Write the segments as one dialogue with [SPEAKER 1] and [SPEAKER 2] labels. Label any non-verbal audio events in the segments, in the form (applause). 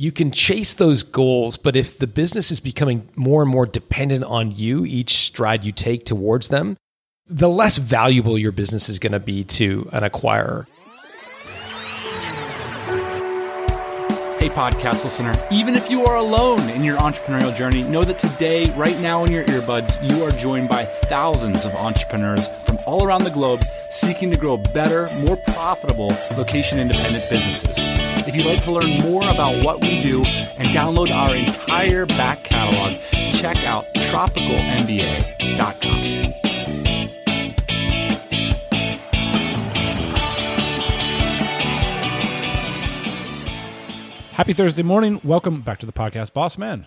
[SPEAKER 1] you can chase those goals, but if the business is becoming more and more dependent on you, each stride you take towards them, the less valuable your business is going to be to an acquirer.
[SPEAKER 2] Hey, podcast listener, even if you are alone in your entrepreneurial journey, know that today, right now in your earbuds, you are joined by thousands of entrepreneurs from all around the globe seeking to grow better, more profitable location independent businesses. If you'd like to learn more about what we do and download our entire back catalog, check out tropicalmba.com.
[SPEAKER 3] Happy Thursday morning. Welcome back to the podcast, Boss Man.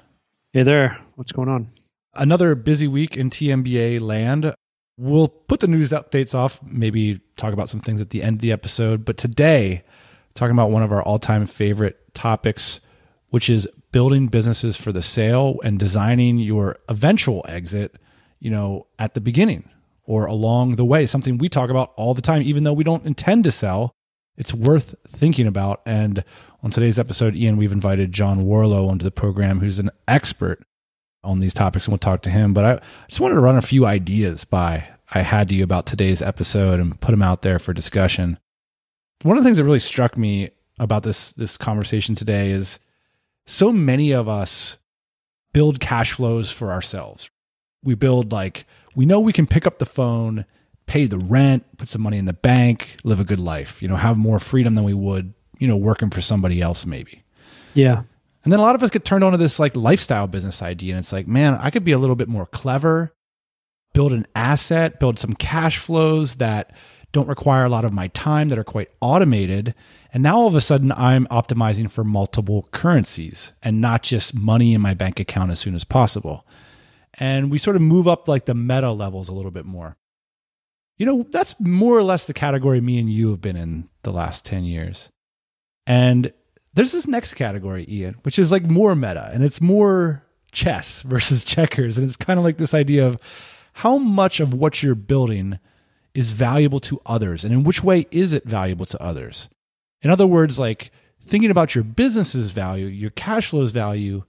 [SPEAKER 4] Hey there. What's going on?
[SPEAKER 3] Another busy week in TMBA land. We'll put the news updates off, maybe talk about some things at the end of the episode. But today, talking about one of our all time favorite topics, which is building businesses for the sale and designing your eventual exit, you know, at the beginning or along the way. Something we talk about all the time, even though we don't intend to sell. It's worth thinking about. And on today's episode, Ian, we've invited John Warrillow onto the program, who's an expert on these topics, and we'll talk to him. But I just wanted to run a few ideas by I had to you about today's episode and put them out there for discussion. One of the things that really struck me about this this conversation today is so many of us build cash flows for ourselves. We build like we know we can pick up the phone, pay the rent, put some money in the bank, live a good life, you know, have more freedom than we would you know, working for somebody else maybe.
[SPEAKER 4] Yeah.
[SPEAKER 3] And then a lot of us get turned on to this like lifestyle business idea. And it's like, man, I could be a little bit more clever, build an asset, build some cash flows that don't require a lot of my time, that are quite automated. And now all of a sudden I'm optimizing for multiple currencies and not just money in my bank account as soon as possible. And we sort of move up like the meta levels a little bit more. You know, that's more or less the category me and you have been in the last 10 years. And there's this next category, Ian, which is like more meta and it's more chess (laughs) versus checkers. And it's kind of like this idea of how much of what you're building is valuable to others and in which way is it valuable to others? In other words, like thinking about your business's value, your cash flow's value,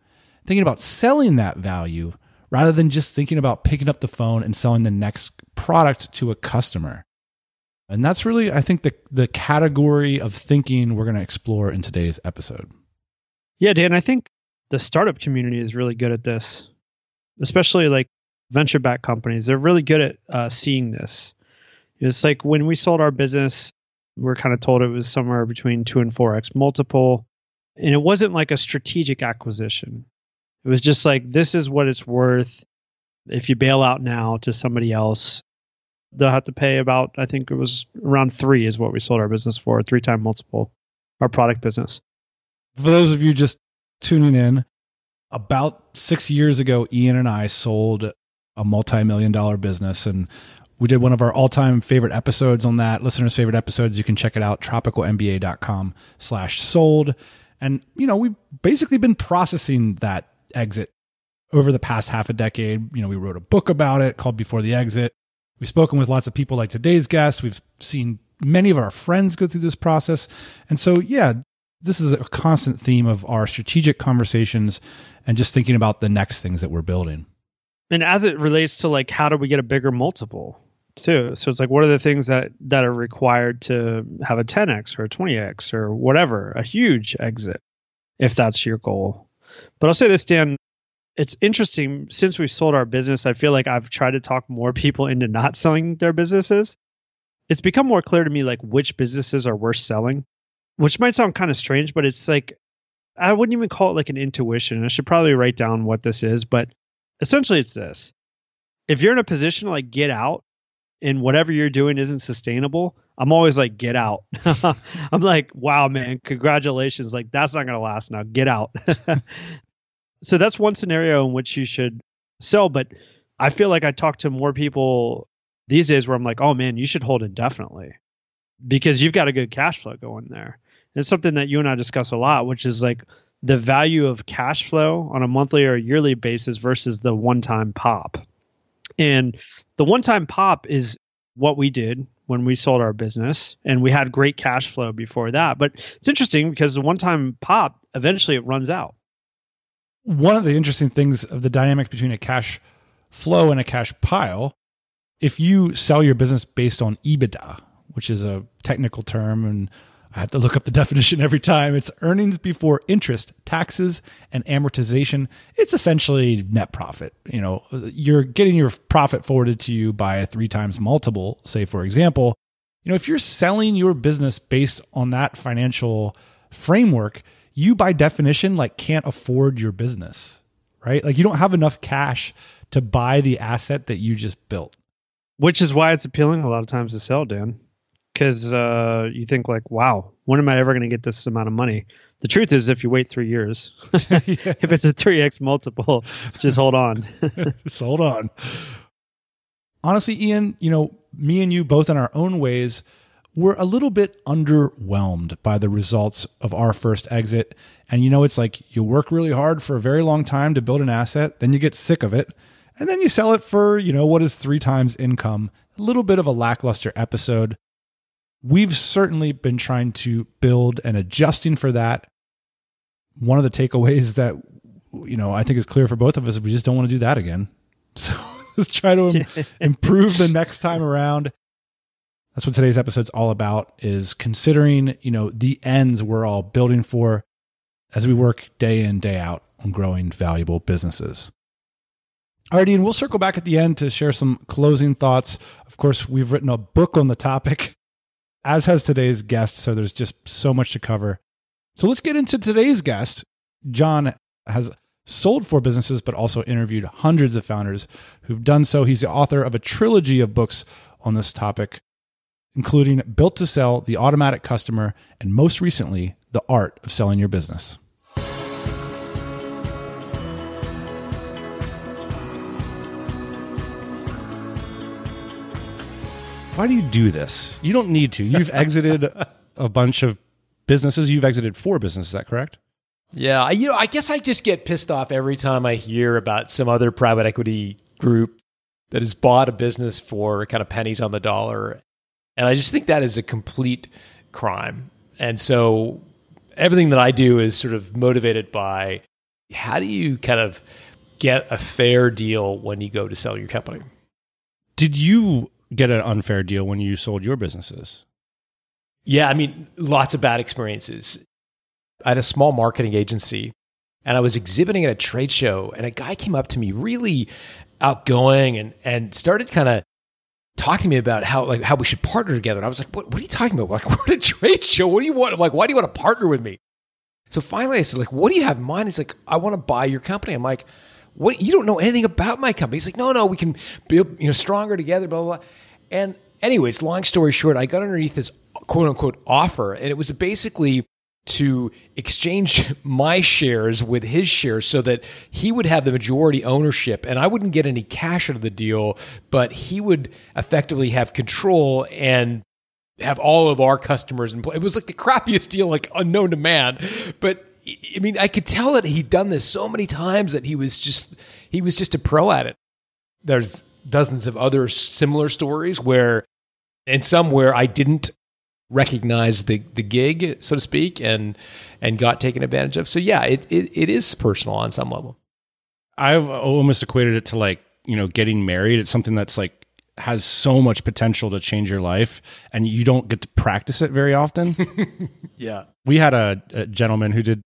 [SPEAKER 3] thinking about selling that value rather than just thinking about picking up the phone and selling the next product to a customer. And that's really, I think, the, the category of thinking we're going to explore in today's episode.
[SPEAKER 4] Yeah, Dan, I think the startup community is really good at this, especially like venture backed companies. They're really good at uh, seeing this. It's like when we sold our business, we are kind of told it was somewhere between two and 4x multiple. And it wasn't like a strategic acquisition. It was just like, this is what it's worth if you bail out now to somebody else they'll have to pay about I think it was around three is what we sold our business for, three time multiple, our product business.
[SPEAKER 3] For those of you just tuning in, about six years ago, Ian and I sold a multi-million dollar business and we did one of our all-time favorite episodes on that listeners favorite episodes you can check it out tropicalmba.com slash sold and you know we've basically been processing that exit over the past half a decade you know we wrote a book about it called before the exit We've spoken with lots of people like today's guest. We've seen many of our friends go through this process. And so, yeah, this is a constant theme of our strategic conversations and just thinking about the next things that we're building.
[SPEAKER 4] And as it relates to like how do we get a bigger multiple too? So it's like what are the things that that are required to have a 10x or a 20x or whatever, a huge exit if that's your goal. But I'll say this Dan, it's interesting since we've sold our business i feel like i've tried to talk more people into not (laughs) selling their businesses it's become more clear to me like which businesses are worth selling which might sound kind of strange but it's like i wouldn't even call it like an intuition i should probably write down what this is but essentially it's this if you're in a position to like get out and whatever you're doing isn't sustainable i'm always like get out (laughs) i'm like wow man congratulations like that's not going to last now get out (laughs) so that's one scenario in which you should sell. But I feel like I talk to more people these days where I'm like, oh man, you should hold indefinitely because you've got a good cash flow going there. And it's something that you and I discuss a lot, which is like the value of cash flow on a monthly or yearly basis versus the one time pop. And the one time pop is what we did when we sold our business, and we had great cash flow before that. But it's interesting because the one time pop, eventually it runs out.
[SPEAKER 3] One of the interesting things of the dynamic between a cash flow and a cash pile, if you sell your business based on EBITDA, which is a technical term and I have to look up the (laughs) definition every time. It's earnings before interest, taxes, and amortization. It's essentially net profit. You know, you're getting your profit forwarded to you by a three times multiple, say, for example. You know, if you're selling your business based on that financial framework, you by definition like can't afford your business, right? Like you don't have enough cash to buy the asset that you just built.
[SPEAKER 4] Which is why it's appealing a lot of times to sell, Dan because uh, you think like, wow, when am I ever going to get this amount of money? The truth is, if you wait three years, (laughs) (laughs) if it's a three x multiple, just hold on. (laughs)
[SPEAKER 3] just hold on. Honestly, Ian, you know, me and you both in our own ways were a little bit underwhelmed by the results of our first exit. And you know, it's like you work really hard for a very long time to build an asset, then you get sick of it, and then you sell it for, you know, what is three times income. A little bit of a lackluster episode we've certainly been trying to build and adjusting for that. One of the takeaways that you know I think is clear for both of us, we just don't want to do that again. (laughs) So let's try to (laughs) improve the next time around. That's what today's episode's all about is considering, you know, the ends we're all building for as we work day in, day out on growing valuable businesses. All right, Ian, we'll circle back at the end to share some closing thoughts. Of course, we've written a book on the topic as has today's guest. So there's just so much to cover. So let's get into today's guest. John has sold four businesses, but also interviewed hundreds of founders who've done so. He's the author of a trilogy of books on this topic, including Built to Sell, The Automatic Customer, and most recently, The Art of Selling Your Business. Why do you do this? You don't need to. You've (laughs) exited a bunch of businesses. You've exited four businesses. Is that correct?
[SPEAKER 1] Yeah, you know, I guess I just get pissed off every time I hear about some other private equity group that has bought a business for kind of pennies on the dollar, and I just think that is a complete crime. And so everything that I do is sort of motivated by how do you kind of get a fair deal when you go to sell your company?
[SPEAKER 3] Did you get an unfair deal when you sold your businesses?
[SPEAKER 1] Yeah, I mean, lots of bad experiences. I had a small marketing agency and I was exhibiting at a trade show, and a guy came up to me really outgoing and, and started kind of talking to me about how like how we should partner together. And I was like, what, what are you talking about? Like, (laughs) we're at a trade show. What do you want? Like, why do you want to partner with me? So finally I said, like, what do you have in mind? He's like, I want to buy your company. I'm like, what you don't know anything about my company. He's like, no, no, we can be you know stronger together, blah blah blah. And anyways, long story short, I got underneath this quote unquote offer, and it was basically to exchange (laughs) my shares with his shares so that he would have the majority ownership and I wouldn't get any cash out of the deal, but he would effectively have control and have all of our customers in play. It was like the crappiest deal, like unknown to man. But I mean, I could tell that he'd done this so many times that he was just he was just a pro at it. There's dozens of other similar stories where, and some where I didn't recognize the the gig, so to speak, and and got taken advantage of. So yeah, it it, it is personal on some level.
[SPEAKER 3] I've almost equated it to like you know getting married. It's something that's like has so much potential to change your life, and you don't get to practice it very often. (laughs)
[SPEAKER 1] yeah,
[SPEAKER 3] we had a, a gentleman who did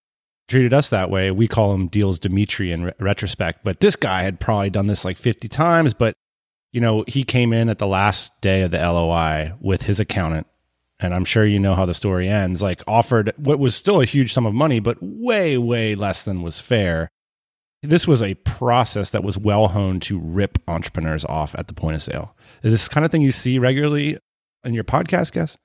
[SPEAKER 3] treated us that way. We call him Deals Dimitri in re- retrospect, but this guy had probably done this like 50 times, but you know, he came in at the last day of the LOI with his accountant, and I'm sure you know how the story ends, like offered what was still a huge sum of money, but way, way less than was fair. This was a process that was well honed to rip entrepreneurs off at the point of sale. Is this kind of thing you see regularly in your podcast guests?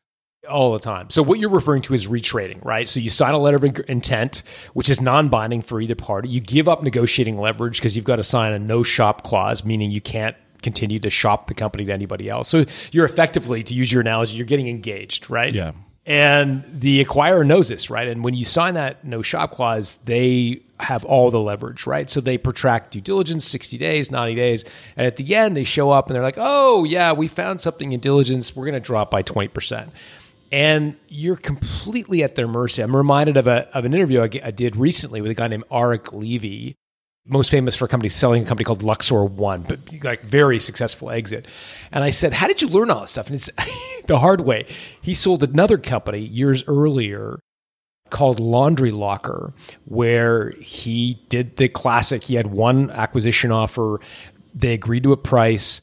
[SPEAKER 1] All the time. So what you're referring to is retrading, right? So you sign a letter of intent, which is non-binding for either party. You give up negotiating leverage because you've got to sign a no shop clause, meaning you can't continue to shop the company to anybody else. So you're effectively, to use your analogy, you're getting engaged, right?
[SPEAKER 3] Yeah.
[SPEAKER 1] And the acquirer knows this, right? And when you sign that no shop clause, they have all the leverage, right? So they protract due diligence 60 days, 90 days. And at the end, they show up and they're like, oh, yeah, we found something in diligence. We're going to drop by 20%. And you're completely at their mercy. I'm reminded of, a, of an interview I, I did recently with a guy named Arik Levy, most famous for a company selling a company called Luxer One, but like very successful exit. And I said, How did you learn all this stuff? And it's (laughs) the hard way. He sold another company years earlier called Laundry Locker, where he did the classic. He had one acquisition offer, they agreed to a price.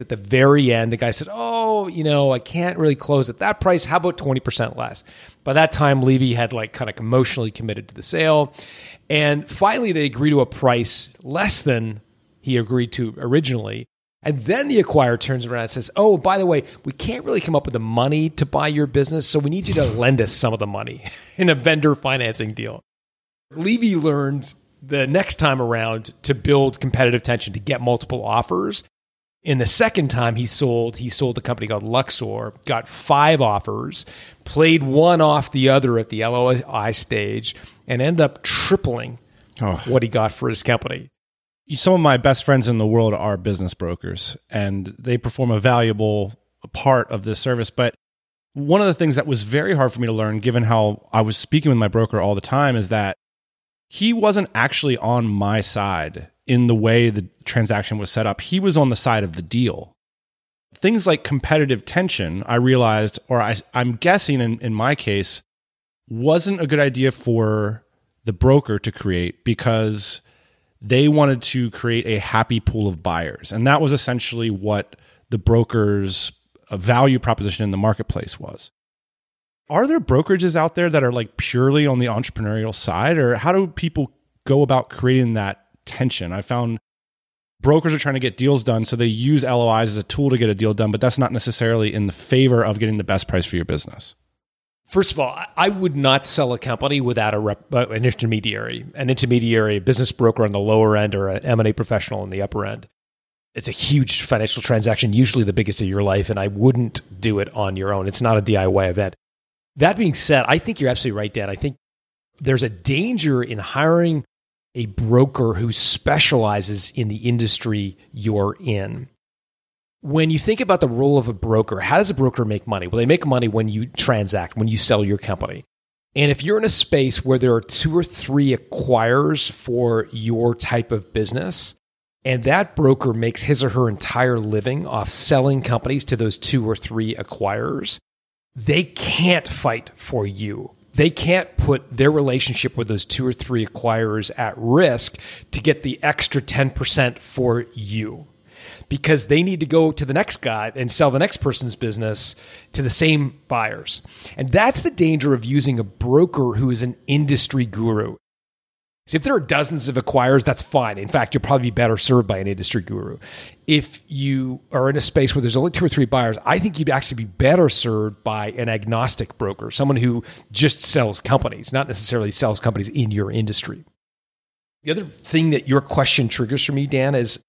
[SPEAKER 1] At the very end, the guy said, Oh, you know, I can't really close at that price. How about 20% less? By that time, Levy had like kind of emotionally committed to the sale. And finally, they agree to a price less than he agreed to originally. And then the acquirer turns around and says, Oh, by the way, we can't really come up with the money to buy your business, so we need you to (laughs) lend us some of the money in a vendor financing deal. Levy learned the next time around to build competitive tension, to get multiple offers. In the second time he sold, he sold a company called Luxer, got five offers, played one off the other at the LOI stage, and ended up tripling oh. what he got for his company.
[SPEAKER 3] Some of my best friends in the world are business brokers, and they perform a valuable part of this service. But one of the things that was very hard for me to learn, given how I was speaking with my broker all the time, is that he wasn't actually on my side in the way the transaction was set up. He was on the side of the deal. Things like competitive tension, I realized, or I, am guessing in, in my case, wasn't a good idea for the broker to create because they wanted to create a happy pool of buyers. And that was essentially what the broker's uh, value proposition in the marketplace was. Are there brokerages out there that are like purely on the entrepreneurial side, or how do people go about creating that tension. I found brokers are trying to get deals done, so they use LOIs as a tool to get a deal done, but that's not necessarily in the favor of getting the best price for your business.
[SPEAKER 1] First of all, I would not sell a company without a rep, uh, an intermediary, an intermediary, a business broker on the lower end, or an M and A professional on the upper end. It's a huge financial transaction, usually the biggest of your life, and I wouldn't do it on your own. It's not a DIY event. That being said, I think you're absolutely right, Dan. I think there's a danger in hiring a broker who specializes in the industry you're in. When you think about the role of a broker, how does a broker make money? Well, they make money when you transact, when you sell your company. And if you're in a space where there are two or three acquirers for your type of business, and that broker makes his or her entire living off selling companies to those two or three acquirers, they can't fight for you they can't put their relationship with those two or three acquirers at risk to get the extra 10% for you because they need to go to the next guy and sell the next person's business to the same buyers. And that's the danger of using a broker who is an industry guru. See, if there are dozens of acquirers, that's fine. In fact, you'll probably be better served by an industry guru. If you are in a space where there's only two or three buyers, I think you'd actually be better served by an agnostic broker, someone who just sells companies, not necessarily sells companies in your industry. The other thing that your question triggers for me, Dan, is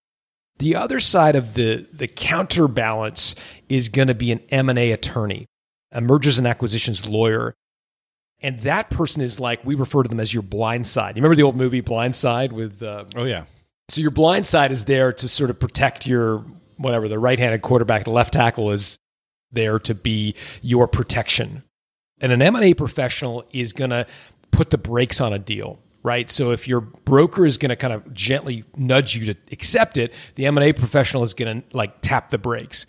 [SPEAKER 1] the other side of the, the counterbalance is going to be an M&A attorney, a mergers and acquisitions lawyer and that person is like we refer to them as your blind side. You remember the old movie Blind Side with? Uh,
[SPEAKER 3] oh yeah.
[SPEAKER 1] So your blind side is there to sort of protect your whatever the right-handed quarterback, the left tackle is there to be your protection, and an M and A professional is going to put the brakes on a deal. Right. So if your broker is going to kind of gently nudge you to accept it, the M&A professional is going to like tap the brakes.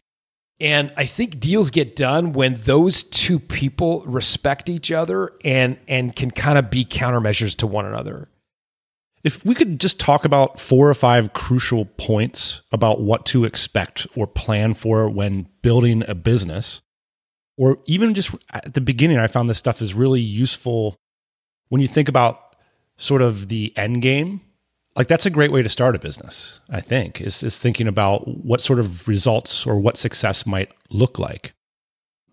[SPEAKER 1] And I think deals get done when those two people respect each other and and can kind of be countermeasures to one another.
[SPEAKER 3] If we could just talk about four or five crucial points about what to expect or plan for when building a business, or even just at the beginning, I found this stuff is really useful when you think about sort of the end game like that's a great way to start a business i think is, is thinking about what sort of results or what success might look like.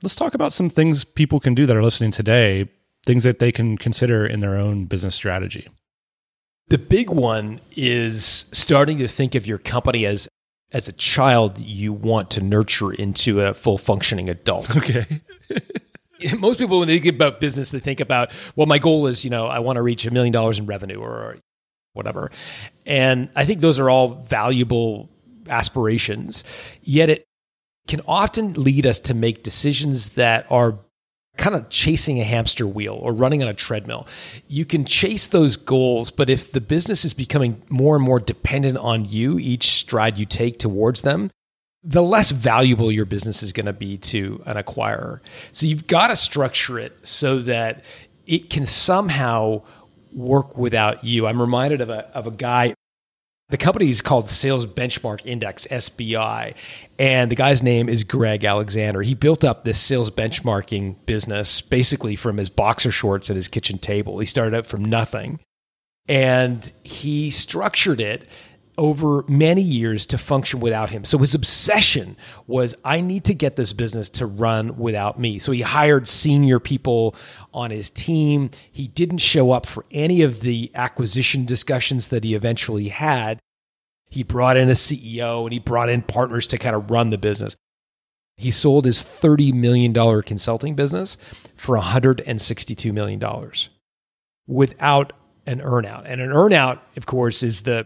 [SPEAKER 3] Let's talk about some things people can do that are listening today things that they can consider in their own business strategy.
[SPEAKER 1] The big one is starting to think of your company as as a child you want to nurture into a full functioning adult. (laughs)
[SPEAKER 3] Okay. (laughs)
[SPEAKER 1] Most people when they think about business they think about well my goal is you know i want to reach a million dollars in revenue or whatever. And I think those are all valuable aspirations. Yet it can often lead us to make decisions that are kind of chasing a hamster wheel or running on a treadmill. You can chase those goals, but if the business is becoming more and more dependent on you each stride you take towards them, the less valuable your business is going to be to an acquirer. So you've got to structure it so that it can somehow work without you. I'm reminded of a of a guy the company is called Sales Benchmark Index, SBI. And the guy's name is Greg Alexander. He built up this sales benchmarking business basically from his boxer shorts at his kitchen table. He started out from nothing. And he structured it over many years to function without him. So his obsession was I need to get this business to run without me. So he hired senior people on his team. He didn't show up for any of the acquisition discussions that he eventually had. He brought in a CEO and he brought in partners to kind of run the business. He sold his $30 million consulting business for $162 million without an earnout. And an earnout, of course, is the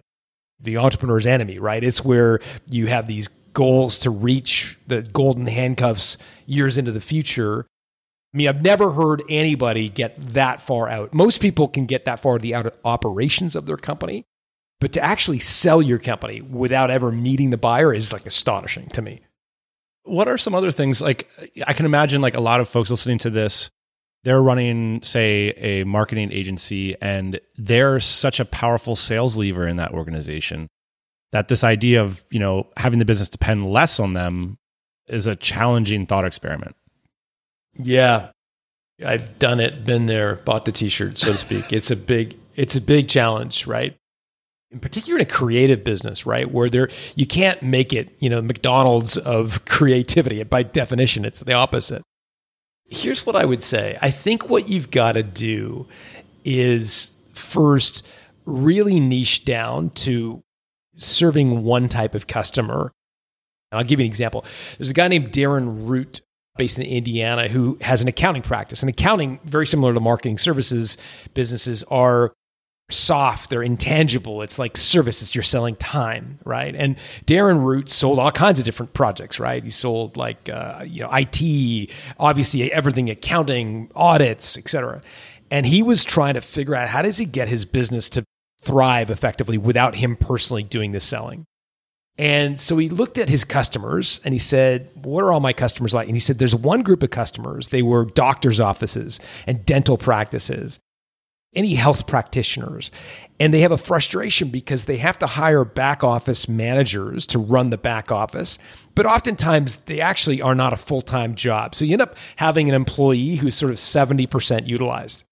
[SPEAKER 1] the entrepreneur's enemy, right? It's where you have these goals to reach the golden handcuffs years into the future. I mean, I've never heard anybody get that far out. Most people can get that far the out operations of their company, but to actually sell your company without ever meeting the buyer is like astonishing to me.
[SPEAKER 3] What are some other things like I can imagine like a lot of folks listening to this they're running say a marketing agency and they're such a powerful sales lever in that organization that this idea of you know having the business depend less on them is a challenging thought experiment.
[SPEAKER 1] Yeah. I've done it been there bought the t-shirt so to speak. It's a big it's a big challenge right? In particular in a creative business right where there you can't make it you know mcdonald's of creativity. By definition it's the opposite Here's what I would say I think what you've got to do is first really niche down to serving one type of customer. And I'll give you an example. There's a guy named Darren Root based in Indiana who has an accounting practice. And accounting, very similar to marketing services businesses, are soft, they're intangible. It's like services, you're selling time, right? And Darren Root sold all kinds of different projects, right? He sold like, uh, you know, IT, obviously everything, accounting, audits, etc. And he was trying to figure out how does he get his business to thrive effectively without him personally doing the selling. And so he looked at his customers and he said, What are all my customers like? And he said, There's one group of customers. They were doctor's offices and dental practices any health practitioners. And they have a frustration because they have to hire back office managers to run the back office. But oftentimes they actually are not a full time job. So you end up having an employee who's sort of 70% utilized.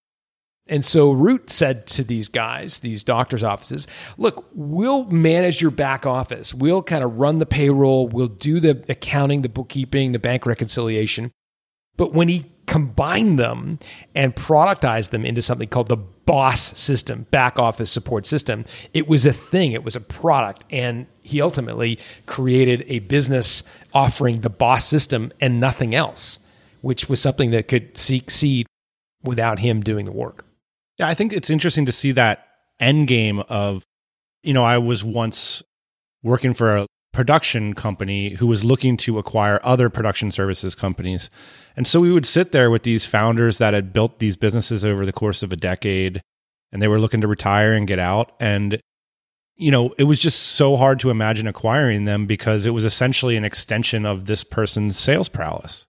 [SPEAKER 1] And so Root said to these guys, these doctors' offices, look, we'll manage your back office. We'll kind of run the payroll. We'll do the accounting, the bookkeeping, the bank reconciliation. But when he combine them and productize them into something called the boss system back office support system. It was a thing. It was a product. And he ultimately created a business offering the boss system and nothing else which was something that could succeed without him doing the work.
[SPEAKER 3] Yeah i think it's interesting to see that end game of you know i was once working for a production company who was looking to acquire other production services companies. And so we would sit there with these founders that had built these businesses over the course of a decade and they were looking to retire and get out. And, you know, it was just so hard to imagine acquiring them because it was essentially an extension of this person's sales prowess.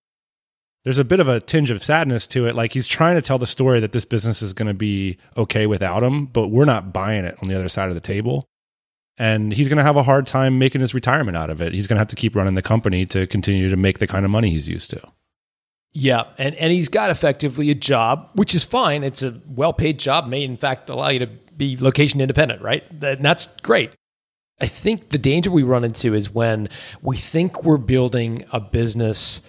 [SPEAKER 3] There's a bit of a tinge of sadness to it. Like he's trying to tell the story that this business is going to be okay without him, but we're not buying it on the other side of the table and he's going to have a hard time making his retirement out of it. He's going to have to keep running the company to continue to make the kind of money he's used to.
[SPEAKER 1] Yeah, and and he's got effectively a job, which is fine. It's a well-paid job, may in fact allow you to be location independent, right? And that's great. I think the danger we run into is when we think we're building a business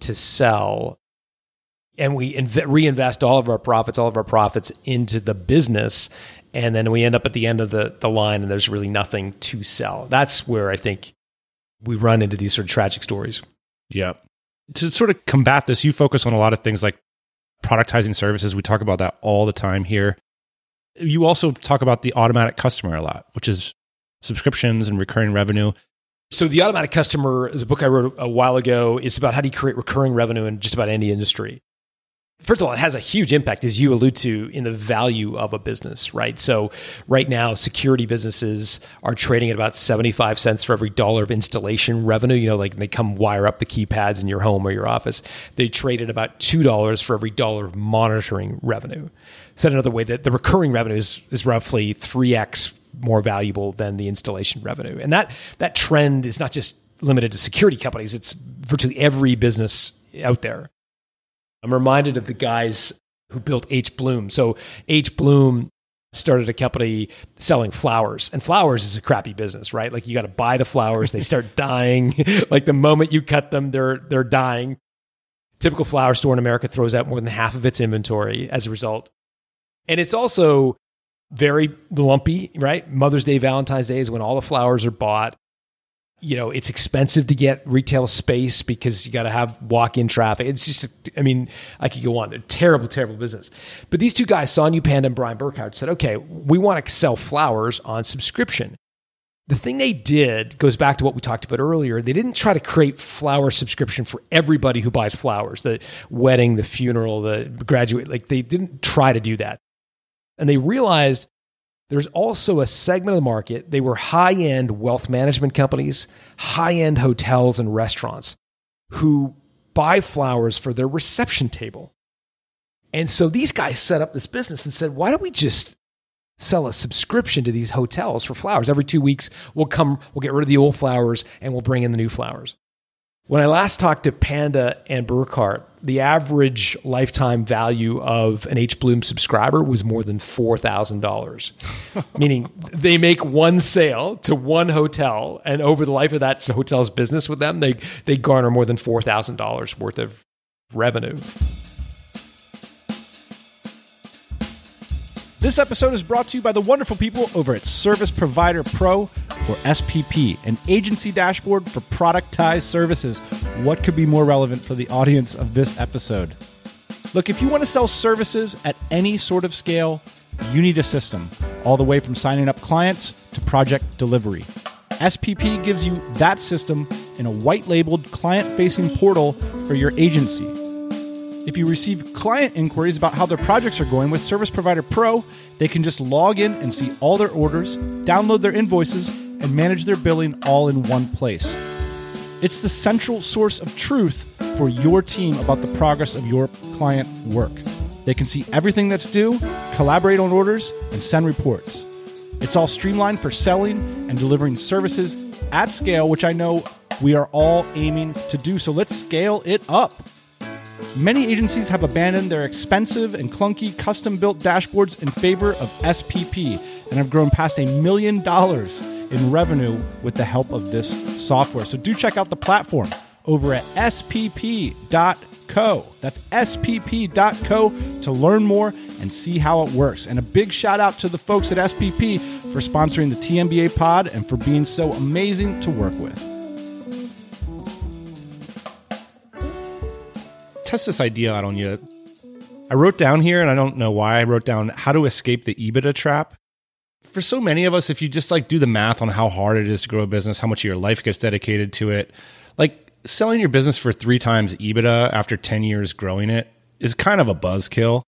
[SPEAKER 1] to sell and we inv- reinvest all of our profits, all of our profits into the business and then we end up at the end of the, the line and there's really nothing to sell. That's where I think we run into these sort of tragic stories.
[SPEAKER 3] Yeah. To sort of combat this, you focus on a lot of things like productizing services. We talk about that all the time here. You also talk about the automatic customer a lot, which is subscriptions and recurring revenue.
[SPEAKER 1] So the automatic customer is a book I wrote a while ago. It's about how do you create recurring revenue in just about any industry. First of all, it has a huge impact, as you allude to, in the value of a business, right? So, right now, security businesses are trading at about 75 cents for every dollar of installation revenue. You know, like they come wire up the keypads in your home or your office. They trade at about $2 for every dollar of monitoring revenue. Said another way, that the recurring revenue is, is roughly 3x more valuable than the installation revenue. And that, that trend is not just limited to security companies, it's virtually every business out there. I'm reminded of the guys who built H. Bloom. So H. Bloom started a company selling flowers and flowers is a crappy business right like you got to buy the flowers they start (laughs) dying like the moment you cut them they're they're dying typical flower store in america throws out more than half of its inventory as a result and it's also very lumpy right mother's day valentine's day is when all the flowers are bought you know it's expensive to get retail space because you got to have walk-in traffic. It's just i mean i could go on. They're terrible terrible business. But these two guys sonu panda and bryan burkhart said okay we want to sell flowers on subscription. The thing they did goes back to what we talked about earlier. They didn't try to create flower subscription for everybody who buys flowers the wedding the funeral the graduate like they didn't try to do that. And they realized there's also a segment of the market. They were high end wealth management companies, high end hotels and restaurants who buy flowers for their reception table. And so these guys set up this business and said, why don't we just sell a subscription to these hotels for flowers? Every two weeks, we'll come, we'll get rid of the old flowers and we'll bring in the new flowers. When I last talked to Panda and Burkhart, the average lifetime value of an H Bloom subscriber was more than four thousand dollars. (laughs) Meaning they make one sale to one hotel, and over the life of that hotel's business with them, they they garner more than four thousand dollars worth of revenue.
[SPEAKER 3] This episode is brought to you by the wonderful people over at Service Provider Pro, or SPP, an agency dashboard for productized services. What could be more relevant for the audience of this episode? Look, if you want to sell services at any sort of scale, you need a system, all the way from signing up clients to project delivery. SPP gives you that system in a white labeled client facing portal for your agency. If you receive client inquiries about how their projects are going with Service Provider Pro, they can just log in and see all their orders, download their invoices, and manage their billing all in one place. It's the central source of truth for your team about the progress of your client work. They can see everything that's due, collaborate on orders, and send reports. It's all streamlined for selling and delivering services at scale, which I know we are all aiming to do. So let's scale it up. Many agencies have abandoned their expensive and clunky custom built dashboards in favor of SPP and have grown past a million dollars in revenue with the help of this software. So do check out the platform over at spp.co. That's spp.co to learn more and see how it works. And a big shout out to the folks at SPP for sponsoring the TMBA pod and for being so amazing to work with. Test this idea out on you. I wrote down here, and I don't know why I wrote down how to escape the EBITDA trap. For so many of us, if you just like do the math on how hard it is to grow a business, how much of your life gets dedicated to it, like selling your business for three times EBITDA after 10 years growing it is kind of a buzzkill.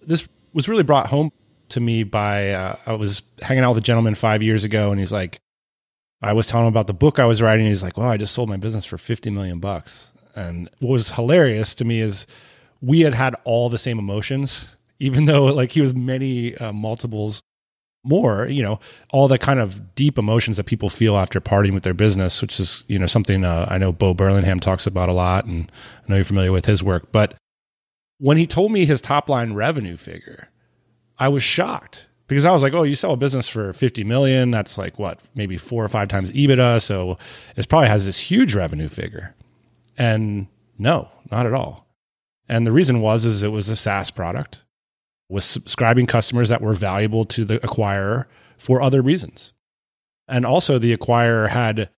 [SPEAKER 3] This was really brought home to me by uh, I was hanging out with a gentleman five years ago, and he's like, I was telling him about the book I was writing. He's like, "Well, I just sold my business for fifty million bucks." And what was hilarious to me is we had had all the same emotions, even though like he was many uh, multiples more, you know, all the kind of deep emotions that people feel after parting with their business, which is, you know, something uh, I know Bo Burlingham talks about a lot. And I know you're familiar with his work. But when he told me his top line revenue figure, I was shocked because I was like, oh, you sell a business for 50 million. That's like what, maybe four or five times EBITDA. So it probably has this huge revenue figure. And no, not at all. And the reason was is it was a SaaS product with subscribing customers that were valuable to the acquirer for other reasons. And also the acquirer had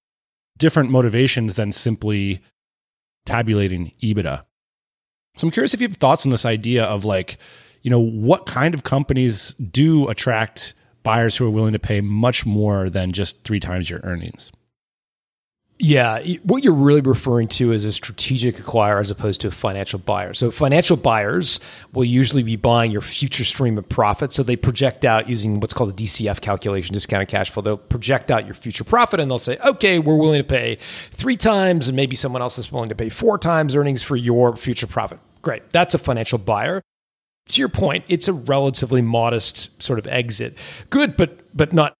[SPEAKER 3] different motivations than simply tabulating EBITDA. So I'm curious if you have thoughts on this idea of like, you know, what kind of companies do attract buyers who are willing to pay much more than just three times your earnings?
[SPEAKER 1] Yeah, what you're really referring to is a strategic acquirer as opposed to a financial buyer. So, financial buyers will usually be buying your future stream of profit. So, they project out using what's called a DCF calculation, discounted cash flow. They'll project out your future profit and they'll say, okay, we're willing to pay three times, and maybe someone else is willing to pay four times earnings for your future profit. Great. That's a financial buyer to your point, it's a relatively modest sort of exit. Good, but but not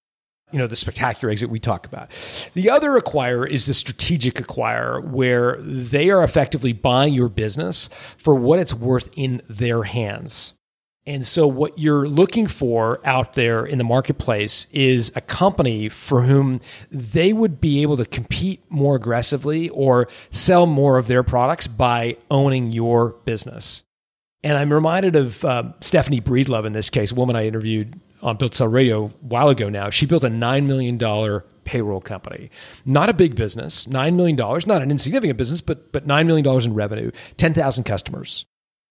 [SPEAKER 1] you know the spectacular exit we talk about. The other acquirer is the strategic acquirer where they are effectively buying your business for what it's worth in their hands. And so what you're looking for out there in the marketplace is a company for whom they would be able to compete more aggressively or sell more of their products by owning your business. And I'm reminded of uh, Stephanie Breedlove in this case, a woman I interviewed on Built Sell Radio a while ago now. She built a $9 million payroll company. Not a big business, $9 million, not an insignificant business, but, but $9 million in revenue, 10,000 customers.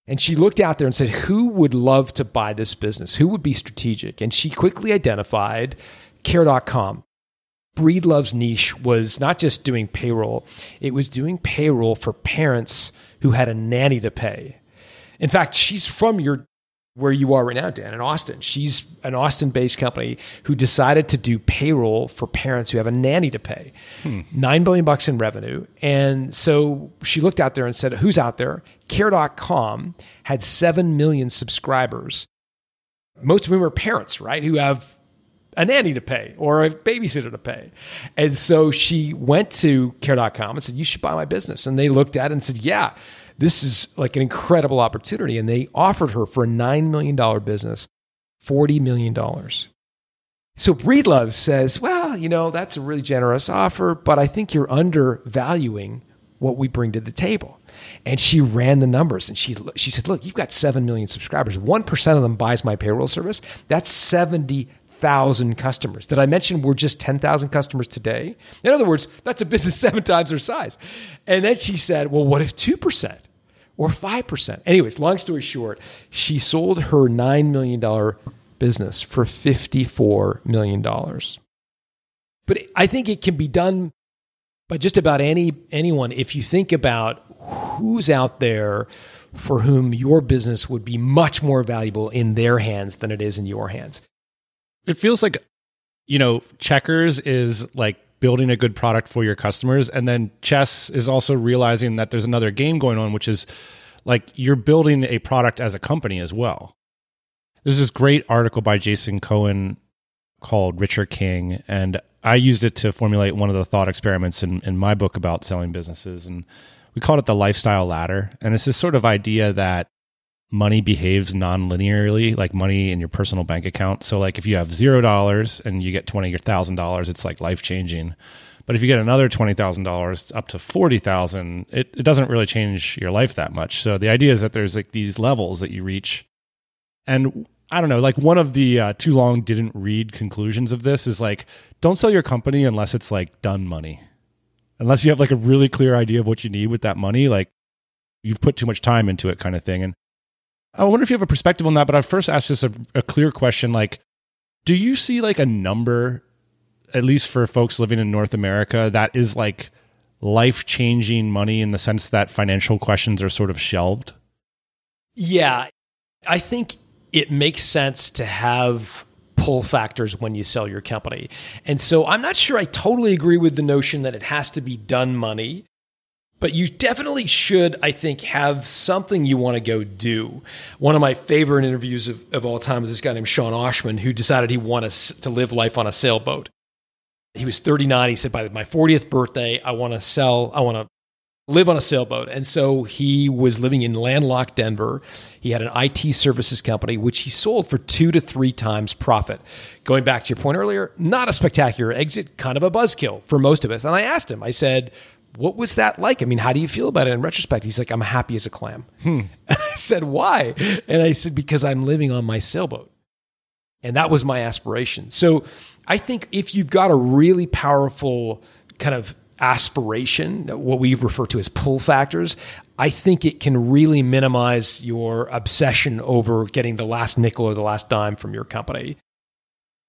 [SPEAKER 1] And she looked out there and said, Who would love to buy this business? Who would be strategic? And she quickly identified care.com. Breedlove's niche was not just doing payroll, it was doing payroll for parents who had a nanny to pay. In fact, she's from your where you are right now, Dan, in Austin. She's an Austin based company who decided to do payroll for parents who have a nanny to pay. Hmm. Nine billion bucks in revenue. And so she looked out there and said, Who's out there? Care.com had seven million subscribers. Most of whom are parents, right? Who have a nanny to pay or a babysitter to pay. And so she went to care.com and said, You should buy my business. And they looked at it and said, Yeah this is like an incredible opportunity. And they offered her for a $9 million business, $40 million. So Breedlove says, well, you know, that's a really generous offer, but I think you're undervaluing what we bring to the table. And she ran the numbers and she, she said, look, you've got 7 million subscribers. 1% of them buys my payroll service. That's 70,000 customers. Did I mention we're just 10,000 customers today? In other words, that's a business (laughs) seven times their size. And then she said, well, what if 2%? Or 5%. Anyways, long story short, she sold her $9 million business for $54 million. But I think it can be done by just about any anyone if you think about who's out there for whom your business would be much more valuable in their hands than it is in your hands.
[SPEAKER 3] It feels like you know, checkers is like building a good product for your customers. And then chess is also realizing that there's another game going on, which is like you're building a product as a company as well. There's this great article by Jason Cohen called Richer King, and I used it to formulate one of the thought experiments in, in my book about selling businesses. And we called it the lifestyle ladder. And it's this sort of idea that money behaves non-linearly like money in your personal bank account. So like if you have zero dollars and you get twenty thousand dollars it's like life changing but if you get another twenty thousand dollars up to forty thousand it, it doesn't really change your life that much. So the idea is that there's like these levels that you reach. And i don't know like one of the uh, too long didn't read conclusions of this is like don't sell your company unless it's like done money. Unless you have like a really clear idea of what you need with that money like you've put too much time into it kind of thing. And I wonder if you have a perspective on that, but I'd first ask just a, a clear question like, do you see like a number, at least for folks living in North America, that is like life changing money in the sense that financial questions are sort of shelved?
[SPEAKER 1] Yeah. I think it makes sense to have pull factors when you sell your company. And so I'm not sure I totally agree with the notion that it has to be done money but you definitely should, I think, have something you want to go do. One of my favorite interviews of, of all time is this guy named Sean Oshman, who decided he wanted to live life on a sailboat. He was 39. He said, by my 40th birthday, I want to sell, I want to live on a sailboat. And so he was living in landlocked Denver. He had an IT services company, which he sold for two to three times profit. Going back to your point earlier, not a spectacular exit, kind of a buzzkill for most of us. And I asked him, I said, what was that like? I mean, how do you feel about it in retrospect? He's like, I'm happy as a clam. Hmm. (laughs) I said, why? And I said, because I'm living on my sailboat. And that was my aspiration. So I think if you've got a really powerful kind of aspiration, what we refer to as pull factors, I think it can really minimize your obsession over getting the last nickel or the last dime from your company.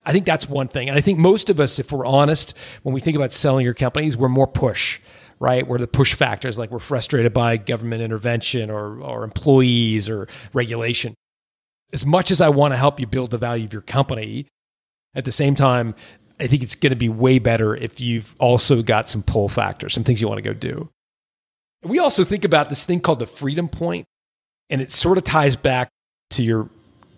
[SPEAKER 1] I think that's one thing. And I think most of us, if we're honest, when we think about selling your companies, we're more push, right? Where the push factors, like we're frustrated by government intervention or, or employees or regulation. As much as I want to help you build the value of your company, at the same time, I think it's going to be way better if you've also got some pull factors, some things you want to go do. We also think about this thing called the freedom point, and it sort of ties back to your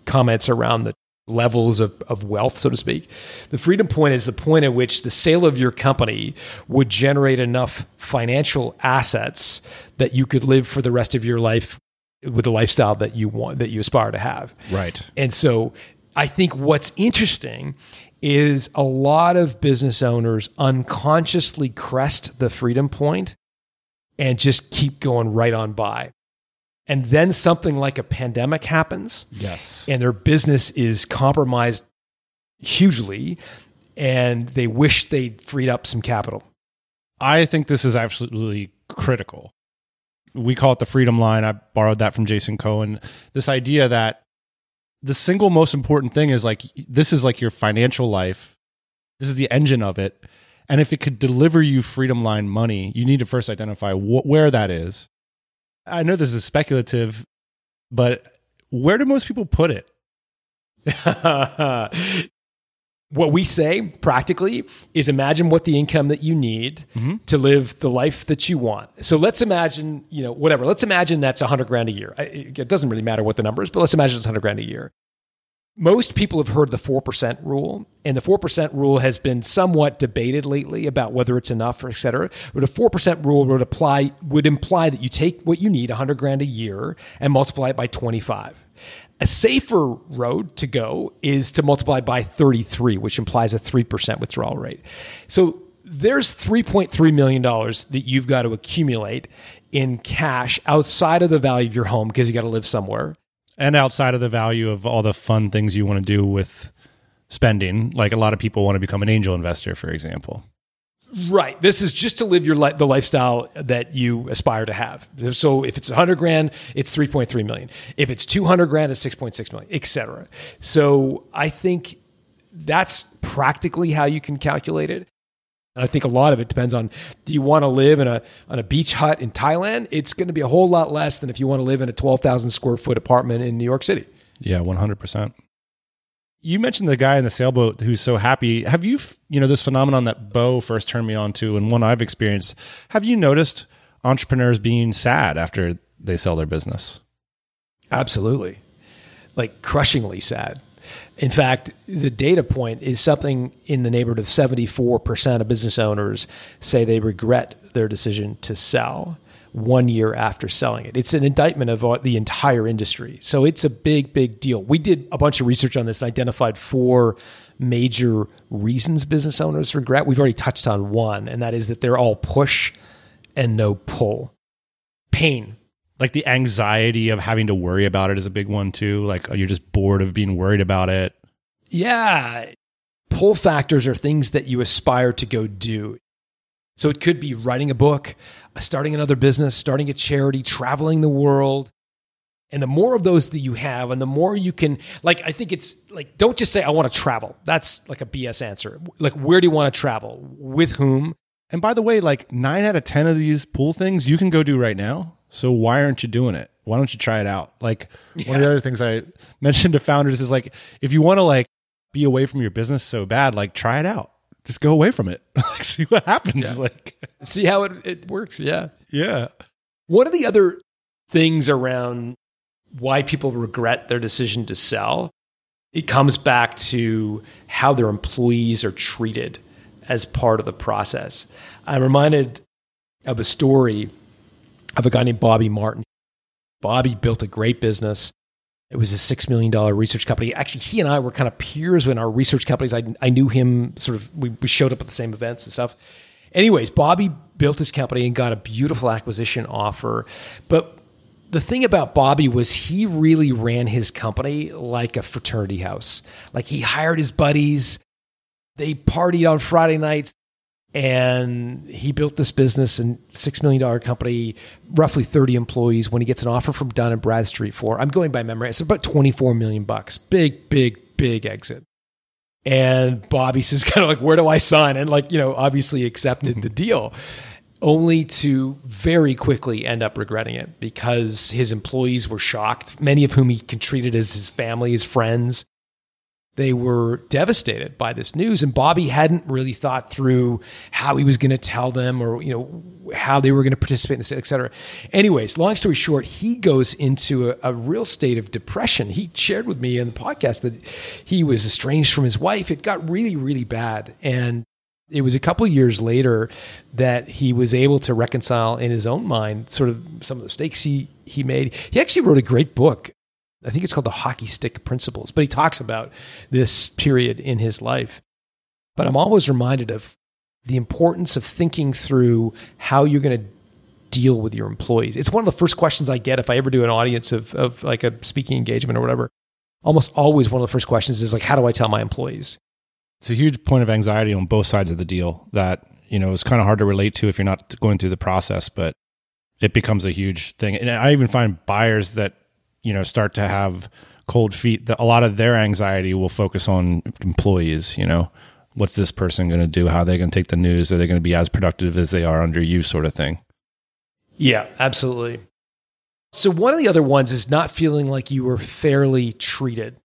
[SPEAKER 1] comments around the levels of, of wealth, so to speak. The freedom point is the point at which the sale of your company would generate enough financial assets that you could live for the rest of your life with the lifestyle that you want that you aspire to have.
[SPEAKER 3] Right.
[SPEAKER 1] And so I think what's interesting is a lot of business owners unconsciously crest the freedom point and just keep going right on by. And then something like a pandemic happens.
[SPEAKER 3] Yes.
[SPEAKER 1] And their business is compromised hugely and they wish they'd freed up some capital.
[SPEAKER 3] I think this is absolutely critical. We call it the freedom line. I borrowed that from Jason Cohen. This idea that the single most important thing is like this is like your financial life. This is the engine of it. And if it could deliver you freedom line money, you need to first identify wh- where that is. I know this is speculative, but where do most people put it? (laughs)
[SPEAKER 1] what we say practically is imagine what the income that you need mm-hmm. to live the life that you want. So let's imagine, you know, whatever. Let's imagine that's 100 grand a year. It doesn't really matter what the number is, but let's imagine it's 100 grand a year. Most people have heard the 4% rule, and the 4% rule has been somewhat debated lately about whether it's enough or et cetera. But a 4% rule would apply would imply that you take what you need, 100 grand a year, and multiply it by 25. A safer road to go is to multiply by 33, which implies a 3% withdrawal rate. So there's $3.3 million that you've got to accumulate in cash outside of the value of your home because you got to live somewhere.
[SPEAKER 3] And outside of the value of all the fun things you want to do with spending. Like a lot of people want to become an angel investor, for example.
[SPEAKER 1] Right. This is just to live your li- the lifestyle that you aspire to have. So if it's 100 grand, it's 3.3 million. If it's 200 grand, it's 6.6 million, etc. So I think that's practically how you can calculate it. And I think a lot of it depends on do you want to live in a on a beach hut in Thailand? It's going to be a whole lot less than if you want to live in a 12,000 square foot apartment in New York City.
[SPEAKER 3] Yeah, 100% you mentioned the guy in the sailboat who's so happy. Have you, you know, this phenomenon that Bo first turned me on to, and one I've experienced? Have you noticed entrepreneurs being sad after they sell their business?
[SPEAKER 1] Absolutely, like crushingly sad. In fact, the data point is something in the neighborhood of 74% of business owners say they regret their decision to sell one year after selling it. It's an indictment of uh, the entire industry. So it's a big, big deal. We did a bunch of research on this, and identified four major reasons business owners regret. We've already touched on one, and that is that they're all push and no pull. Pain.
[SPEAKER 3] Like the anxiety of having to worry about it is a big one too. Like you're just bored of being worried about it.
[SPEAKER 1] Yeah. Pull factors are things that you aspire to go do. So it could be writing a book, starting another business, starting a charity, traveling the world. And the more of those that you have, and the more you can, like, I think it's like, don't just say, I want to travel. That's like a BS answer. Like, where do you want to travel? With whom?
[SPEAKER 3] And by the way, like nine out of 10 of these pool things you can go do right now. So why aren't you doing it? Why don't you try it out? Like, yeah. one of the other things I mentioned to founders is like, if you want to like be away from your business so bad, like, try it out just go away from it. (laughs) see what happens.
[SPEAKER 1] Yeah.
[SPEAKER 3] Like
[SPEAKER 1] see how it, it works. Yeah.
[SPEAKER 3] Yeah.
[SPEAKER 1] One of the other things around why people regret their decision to sell, it comes back to how their employees are treated as part of the process. I'm reminded of a story of a guy named Bobby Martin. Bobby built a great business it was a $6 million research company. Actually, he and I were kind of peers when our research companies. I, I knew him sort of, we, we showed up at the same events and stuff. Anyways, Bobby built his company and got a beautiful acquisition offer. But the thing about Bobby was he really ran his company like a fraternity house. Like he hired his buddies, they partied on Friday nights, and he built this business and six million dollar company, roughly thirty employees. When he gets an offer from Dun and Bradstreet for, I'm going by memory, it's about twenty four million bucks. Big, big, big exit. And Bobby says, (laughs) kind of like, where do I sign? And like, you know, obviously accepted the mm-hmm. deal, only to very quickly end up regretting it because his employees were shocked, many of whom he can treated as his family, his friends they were devastated by this news and bobby hadn't really thought through how he was going to tell them or you know how they were going to participate in this et cetera. Anyways long story short he goes into a, a, real state of depression. He shared with me in the podcast that he was estranged from his wife. It got really really bad and it was a couple years later that he was able to reconcile in his own mind sort of some of the mistakes he he made. He actually wrote a great book I think it's called the hockey stick principles, but he talks about this period in his life. But I'm always reminded of the importance of thinking through how you're going to deal with your employees. It's one of the first questions I get if I ever do an audience of, of like a speaking engagement or whatever. Almost always one of the first questions is like, how do I tell my employees?
[SPEAKER 3] It's a huge point of anxiety on both sides of the deal that, you know, is kind of hard to relate to if you're not going through the process, but it becomes a huge thing. And I even find buyers that you know start to have cold feet a lot of their anxiety will focus on employees you know? What's this person going to do? How are they going to take the news? Are they going to be as productive as they are under you sort of thing?
[SPEAKER 1] Yeah absolutely. So one of the other ones is not feeling like you were fairly treated.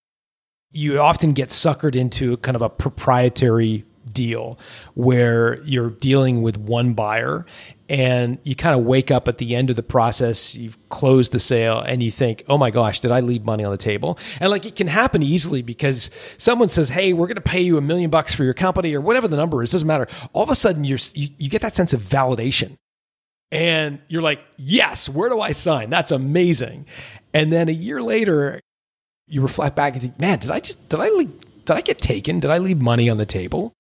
[SPEAKER 1] You often get suckered into kind of a proprietary deal where you're dealing with one buyer and you kind of wake up at the end of the process you've closed the sale and you think oh my gosh did i leave money on the table? And like it can happen easily because someone says hey we're going to pay you a million bucks for your company or whatever the number is doesn't matter. All of a sudden you're you, you get that sense of validation. And you're like yes where do i sign? That's amazing. And then a year later you reflect back and think man did i just did i leave, did i get taken? Did i leave money on the table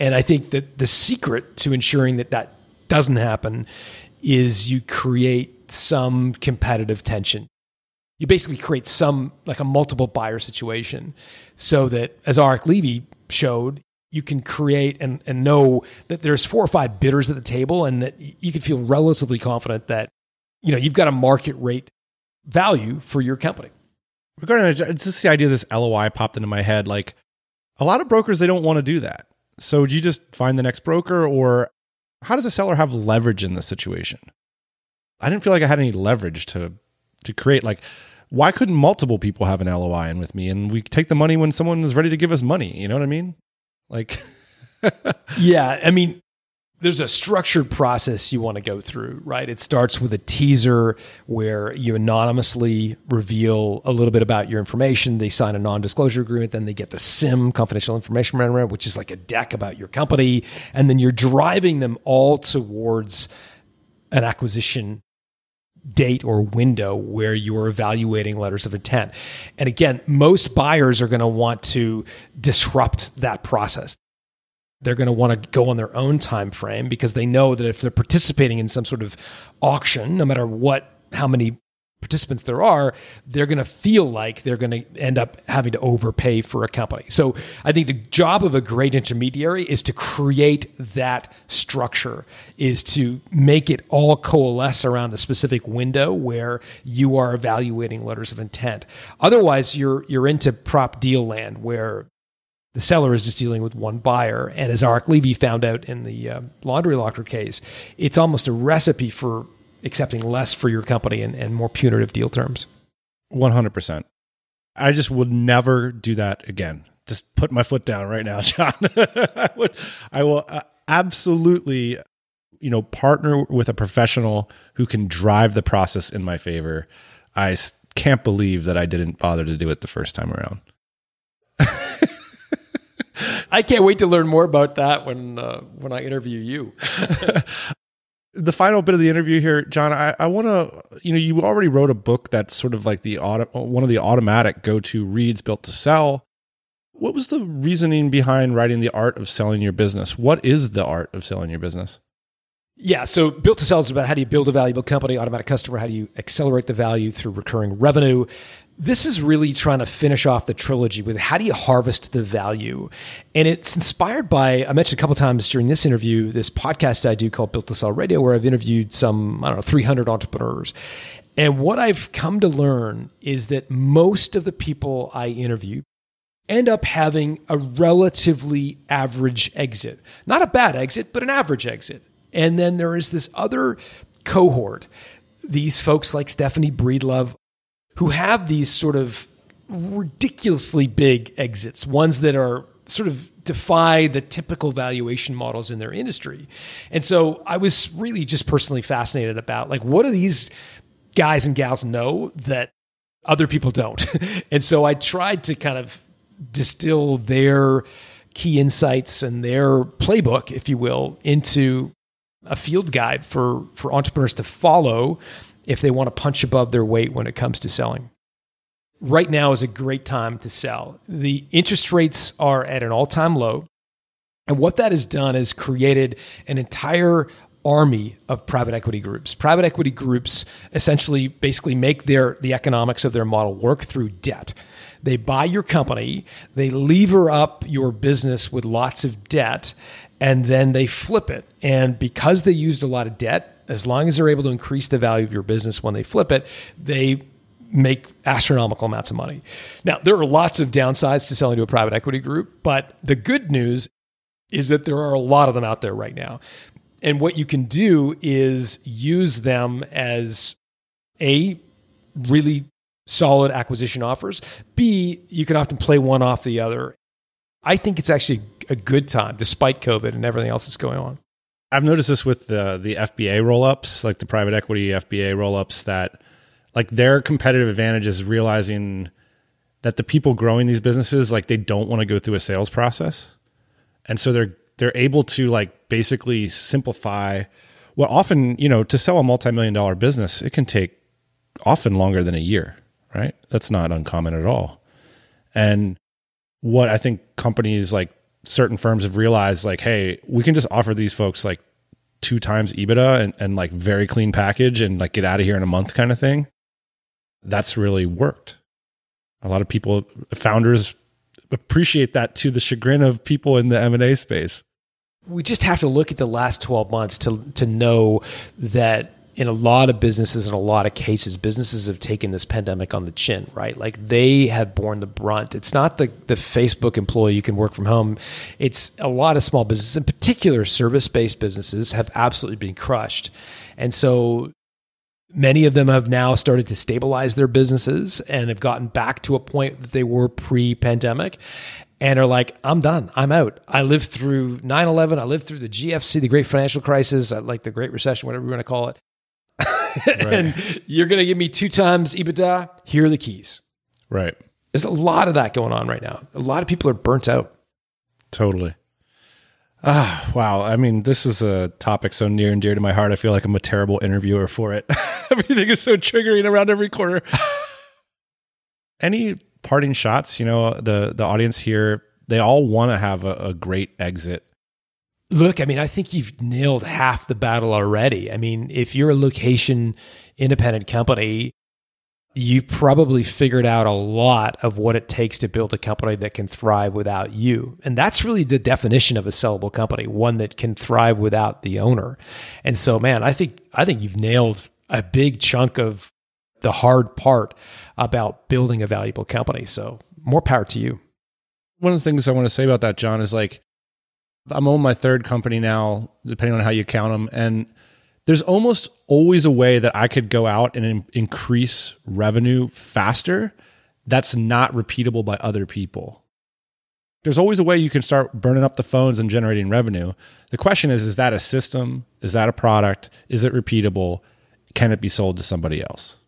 [SPEAKER 1] and i think that the secret to ensuring that that doesn't happen is you create some competitive tension. You basically create some like a multiple buyer situation so that as Arik Levy showed, you can create and, and know that there's four or five bidders at the table and that you can feel relatively confident that you know you've got a market rate value for your company.
[SPEAKER 3] Regarding it's just the idea of this LOI popped into my head. Like a lot of brokers, they don't want to do that. So do you just find the next broker or how does a seller have leverage in this situation? I didn't feel like I had any leverage to to create like why couldn't multiple people have an LOI in with me and we take the money when someone is ready to give us money, you know what I mean? Like (laughs)
[SPEAKER 1] Yeah, I mean there's a structured process you want to go through, right? It starts with a teaser where you anonymously reveal a little bit about your information. They sign a non disclosure agreement. Then they get the CIM, confidential information memorandum, which is like a deck about your company. And then you're driving them all towards an acquisition date or window where you're evaluating letters of intent. And again, most buyers are going to want to disrupt that process they're going to want to go on their own time frame because they know that if they're participating in some sort of auction no matter what how many participants there are they're going to feel like they're going to end up having to overpay for a company. So i think the job of a great intermediary is to create that structure is to make it all coalesce around a specific window where you are evaluating letters of intent. Otherwise you're you're into prop deal land where the seller is just dealing with one buyer. And as Arik Levy found out in the uh, laundry locker case, it's almost a recipe for accepting less for your company and, and more punitive deal terms.
[SPEAKER 3] 100%. I just would never do that again. Just put my foot down right now, (laughs) John. I, would, I will uh, absolutely, you know, partner with a professional who can drive the process in my favor. I can't believe that I didn't bother to do it the first time around. (laughs) (laughs)
[SPEAKER 1] I can't wait to learn more about that when uh, when I interview you. (laughs)
[SPEAKER 3] the final bit of the interview here, John, I, I want to, you know, you already wrote a book that's sort of like the auto, one of the automatic go to reads built to sell. What was the reasoning behind writing the art of selling your business? What is the art of selling your business?
[SPEAKER 1] Yeah, so built to sell is about how do you build a valuable company, automatic customer, how do you accelerate the value through recurring revenue this is really trying to finish off the trilogy with how do you harvest the value? And it's inspired by i mentioned a couple times during this interview this podcast i do called built to sell radio where i've interviewed some i don't know 300 entrepreneurs. And what i've come to learn is that most of the people i interview end up having a relatively average exit. Not a bad exit but an average exit. And then there is this other cohort. These folks like stephanie breedlove who have these sort of ridiculously big exits, ones that are sort of defy the typical valuation models in their industry. And so I was really just personally fascinated about like what do these guys and gals know that other people don't. (laughs) and so I tried to kind of distill their key insights and their playbook, if you will, into a field guide for for entrepreneurs to follow if they want to punch above their weight when it comes to selling. Right now is a great time to sell. The interest rates are at an all time low. And what that has done is created an entire army of private equity groups. Private equity groups essentially basically make their the economics of their model work through debt. They buy your company, they lever up your business with lots of debt, and then they flip it. And because they used a lot of debt, as long as they're able to increase the value of your business when they flip it, they make astronomical amounts of money. Now, there are lots of downsides to selling to a private equity group, but the good news is that there are a lot of them out there right now. And what you can do is use them as a really solid acquisition offers. B, you can often play one off the other. I think it's actually a good time despite COVID and everything else that's going on.
[SPEAKER 3] I've noticed this with the the FBA roll ups, like the private equity FBA roll ups, that like their competitive advantage is realizing that the people growing these businesses like they don't want to go through a sales process, and so they're they're able to like basically simplify. Well, often you know to sell a multi million dollar business, it can take often longer than a year, right? That's not uncommon at all, and what I think companies like certain firms have realized like, hey, we can just offer these folks like two times EBITDA and, and like very clean package and like get out of here in a month kind of thing. That's really worked. A lot of people, founders appreciate that to the chagrin of people in the M&A space.
[SPEAKER 1] We just have to look at the last 12 months to to know that in a lot of businesses, in a lot of cases, businesses have taken this pandemic on the chin, right? Like they have borne the brunt. It's not the, the Facebook employee you can work from home. It's a lot of small businesses, in particular, service based businesses have absolutely been crushed. And so many of them have now started to stabilize their businesses and have gotten back to a point that they were pre pandemic and are like, I'm done. I'm out. I lived through 9 11. I lived through the GFC, the great financial crisis, uh, like the great recession, whatever you want to call it. (laughs) and you're going to give me two times EBITDA. Here are the keys.
[SPEAKER 3] Right.
[SPEAKER 1] There's a lot of that going on right now. A lot of people are burnt out.
[SPEAKER 3] Totally. Ah, wow. I mean, this is a topic so near and dear to my heart. I feel like I'm a terrible interviewer for it. (laughs) Everything is so triggering around every corner. (laughs) Any parting shots? You know, the the audience here, they all want to have a, a great exit
[SPEAKER 1] Look, I mean, I think you've nailed half the battle already. I mean, if you're a location independent company, you've probably figured out a lot of what it takes to build a company that can thrive without you. And that's really the definition of a sellable company, one that can thrive without the owner. And so, man, I think I think you've nailed a big chunk of the hard part about building a valuable company. So, more power to you.
[SPEAKER 3] One of the things I want to say about that, John, is like I'm on my third company now, depending on how you count them. And there's almost always a way that I could go out and in- increase revenue faster that's not repeatable by other people. There's always a way you can start burning up the phones and generating revenue. The question is is that a system? Is that a product? Is it repeatable? Can it be sold to somebody else?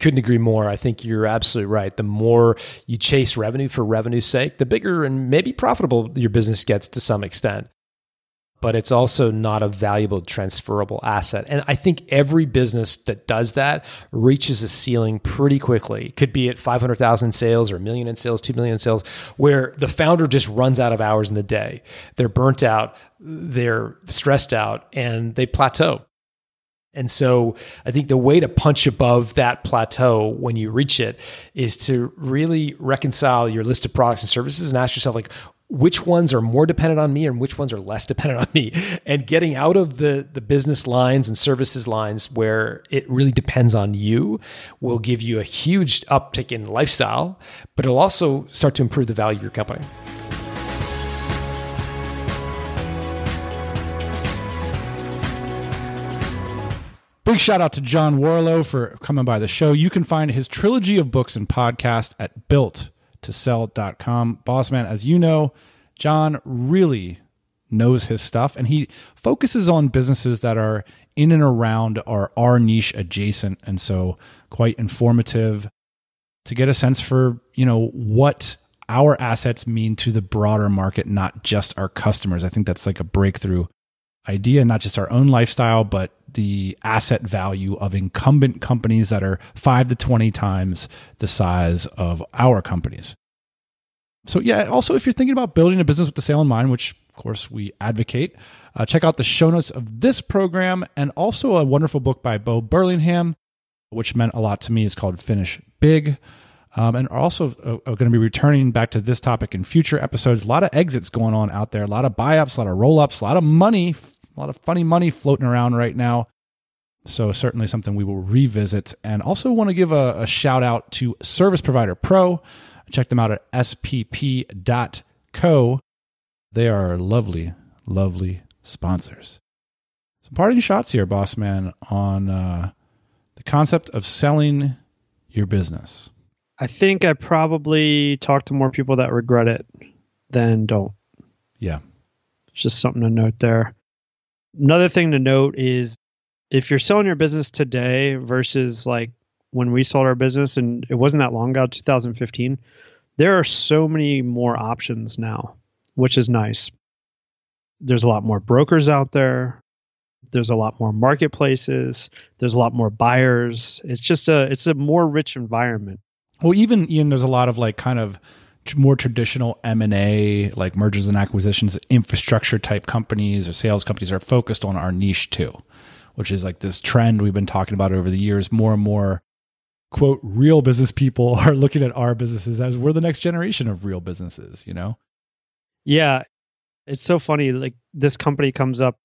[SPEAKER 1] Couldn't agree more. I think you're absolutely right. The more you chase revenue for revenue's sake, the bigger and maybe profitable your business gets to some extent. But it's also not a valuable transferable asset. And I think every business that does that reaches a ceiling pretty quickly. Could be at 500,000 sales or a million in sales, 2 million in sales, where the founder just runs out of hours in the day. They're burnt out, they're stressed out, and they plateau. And so I think the way to punch above that plateau when you reach it is to really reconcile your list of products and services and ask yourself like which ones are more dependent on me and which ones are less dependent on me and getting out of the the business lines and services lines where it really depends on you will give you a huge uptick in lifestyle but it'll also start to improve the value of your company.
[SPEAKER 3] Shout out to John Warrillow for coming by the show. You can find his trilogy of books and podcast at builttosell.com. Boss man, as you know, John really knows his stuff and he focuses on businesses that are in and around our, our niche adjacent and so quite informative to get a sense for, you know, what our assets mean to the broader market, not just our customers. I think that's like a breakthrough idea, not just our own lifestyle, but the asset value of incumbent companies that are five to 20 times the size of our companies. So, yeah, also, if you're thinking about building a business with the sale in mind, which of course we advocate, uh, check out the show notes of this program and also a wonderful book by Bo Burlingham, which meant a lot to me. It's called Finish Big. Um, and also uh, going to be returning back to this topic in future episodes. A lot of exits going on out there, a lot of buy ups, a lot of roll ups, a lot of money a lot of funny money floating around right now. So, certainly something we will revisit. And also want to give a, a shout out to Service Provider Pro. Check them out at spp.co. They are lovely, lovely sponsors. Some parting shots here, boss man, on uh, the concept of selling your business.
[SPEAKER 4] I think I probably talk to more people that regret it than don't.
[SPEAKER 3] Yeah.
[SPEAKER 4] It's just something to note there. Another thing to note is if you're selling your business today versus like when we sold our business and it wasn't that long ago 2015 there are so many more options now which is nice. There's a lot more brokers out there. There's a lot more marketplaces. There's a lot more buyers. It's just a it's a more rich environment.
[SPEAKER 3] Well even ian there's a lot of like kind of more traditional M&A like mergers and acquisitions infrastructure type companies or sales companies are focused on our niche too which is like this trend we've been talking about over the years. More and more quote real business people (laughs) are looking at our businesses as we're the next generation of real businesses you know?
[SPEAKER 4] Yeah. It's so funny like this company comes up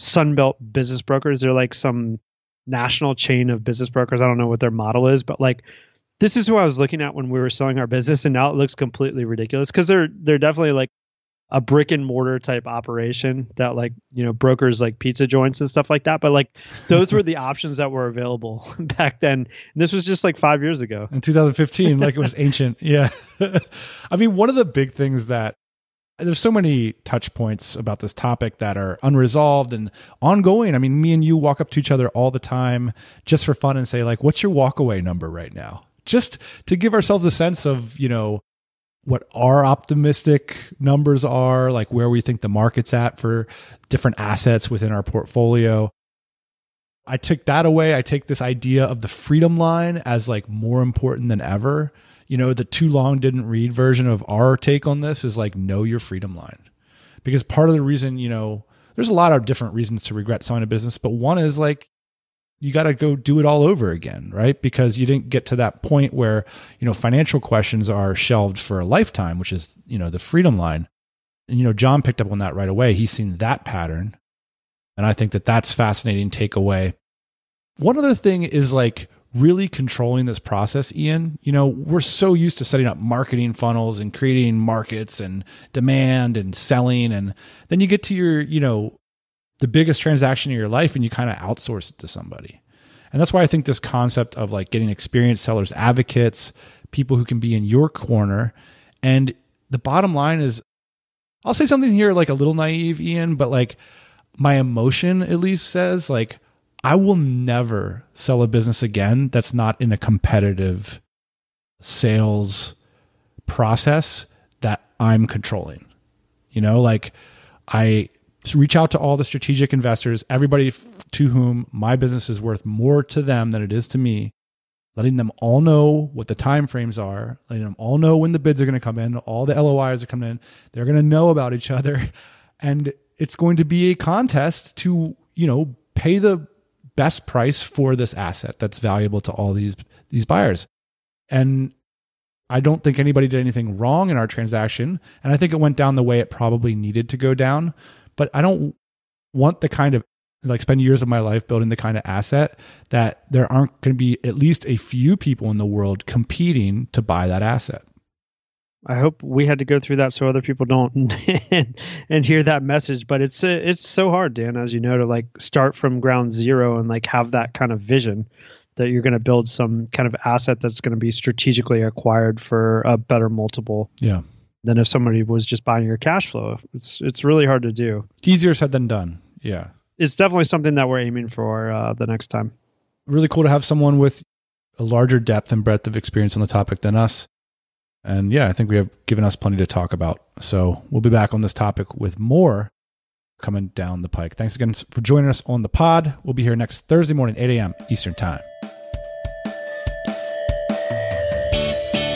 [SPEAKER 4] sunbelt business brokers. They're like some national chain of business brokers. I don't know what their model is but like this is who I was looking at when we were selling our business, and now it looks completely ridiculous because they're they're definitely like a brick and mortar type operation that like you know brokers like pizza joints and stuff like that. But like those were the options that were available (laughs) back then. And this was just like five years ago
[SPEAKER 3] in 2015, like it was ancient. (laughs) Yeah, (laughs) I mean one of the big things that there's so many touch points about this topic that are unresolved and ongoing. I mean, me and you walk up to each other all the time just for fun and say like, "What's your walkaway number right now?" Just to give ourselves a sense of, you know, what our optimistic numbers are, like where we think the market's at for different assets within our portfolio. I took that away. I take this idea of the freedom line as like more important than ever. You know, the too long didn't read version of our take on this is like know your freedom line. Because part of the reason, you know, there's a lot of different reasons to regret selling a business, but one is like you got to go do it all over again, right? Because you didn't get to that point where, you know, financial questions are shelved for a lifetime, which is, you know, the freedom line. And, you know, John picked up on that right away. He's seen that pattern. And I think that that's fascinating takeaway. One other thing is like really controlling this process, Ian. You know, we're so used to setting up marketing funnels and creating markets and demand and selling. And then you get to your, you know, the biggest transaction of your life and you kind of outsource it to somebody. And that's why I think this concept of like getting experienced sellers, advocates, people who can be in your corner. And the bottom line is, I'll say something here like a little naive, Ian, but like my emotion at least says, like, I will never sell a business again that's not in a competitive sales process that I'm controlling. You know, like I reach out to all the strategic investors, everybody f- to whom my business is worth more to them than it is to me, letting them all know what the time frames are, letting them all know when the bids are going to come in, all the LOIs are coming in. They're going to know about each other, (laughs) and it's going to be a contest to you know pay the best price for this asset that's valuable to all these these buyers. And I don't think anybody did anything wrong in our transaction, and I think it went down the way it probably needed to go down. But I don't want the kind of like spend years of my life building the kind of asset that there aren't going to be at least a few people in the world competing to buy that asset.
[SPEAKER 4] I hope we had to go through that so other people don't and, (laughs) and hear that message. But it's it's so hard, Dan, as you know, to like start from ground zero and like have that kind of vision that you're going to build some kind of asset that's going to be strategically acquired for a better multiple.
[SPEAKER 3] Yeah.
[SPEAKER 4] Than if somebody was just buying your cash flow. It's it's really hard to do.
[SPEAKER 3] Easier said than done. Yeah.
[SPEAKER 4] It's definitely something that we're aiming for uh, the next time.
[SPEAKER 3] Really cool to have someone with a larger depth and breadth of experience on the topic than us. And yeah, I think we have given us plenty to talk about. So we'll be back on this topic with more coming down the pike. Thanks again for joining us on the pod. We'll be here next Thursday morning, 8 a.m. Eastern Time.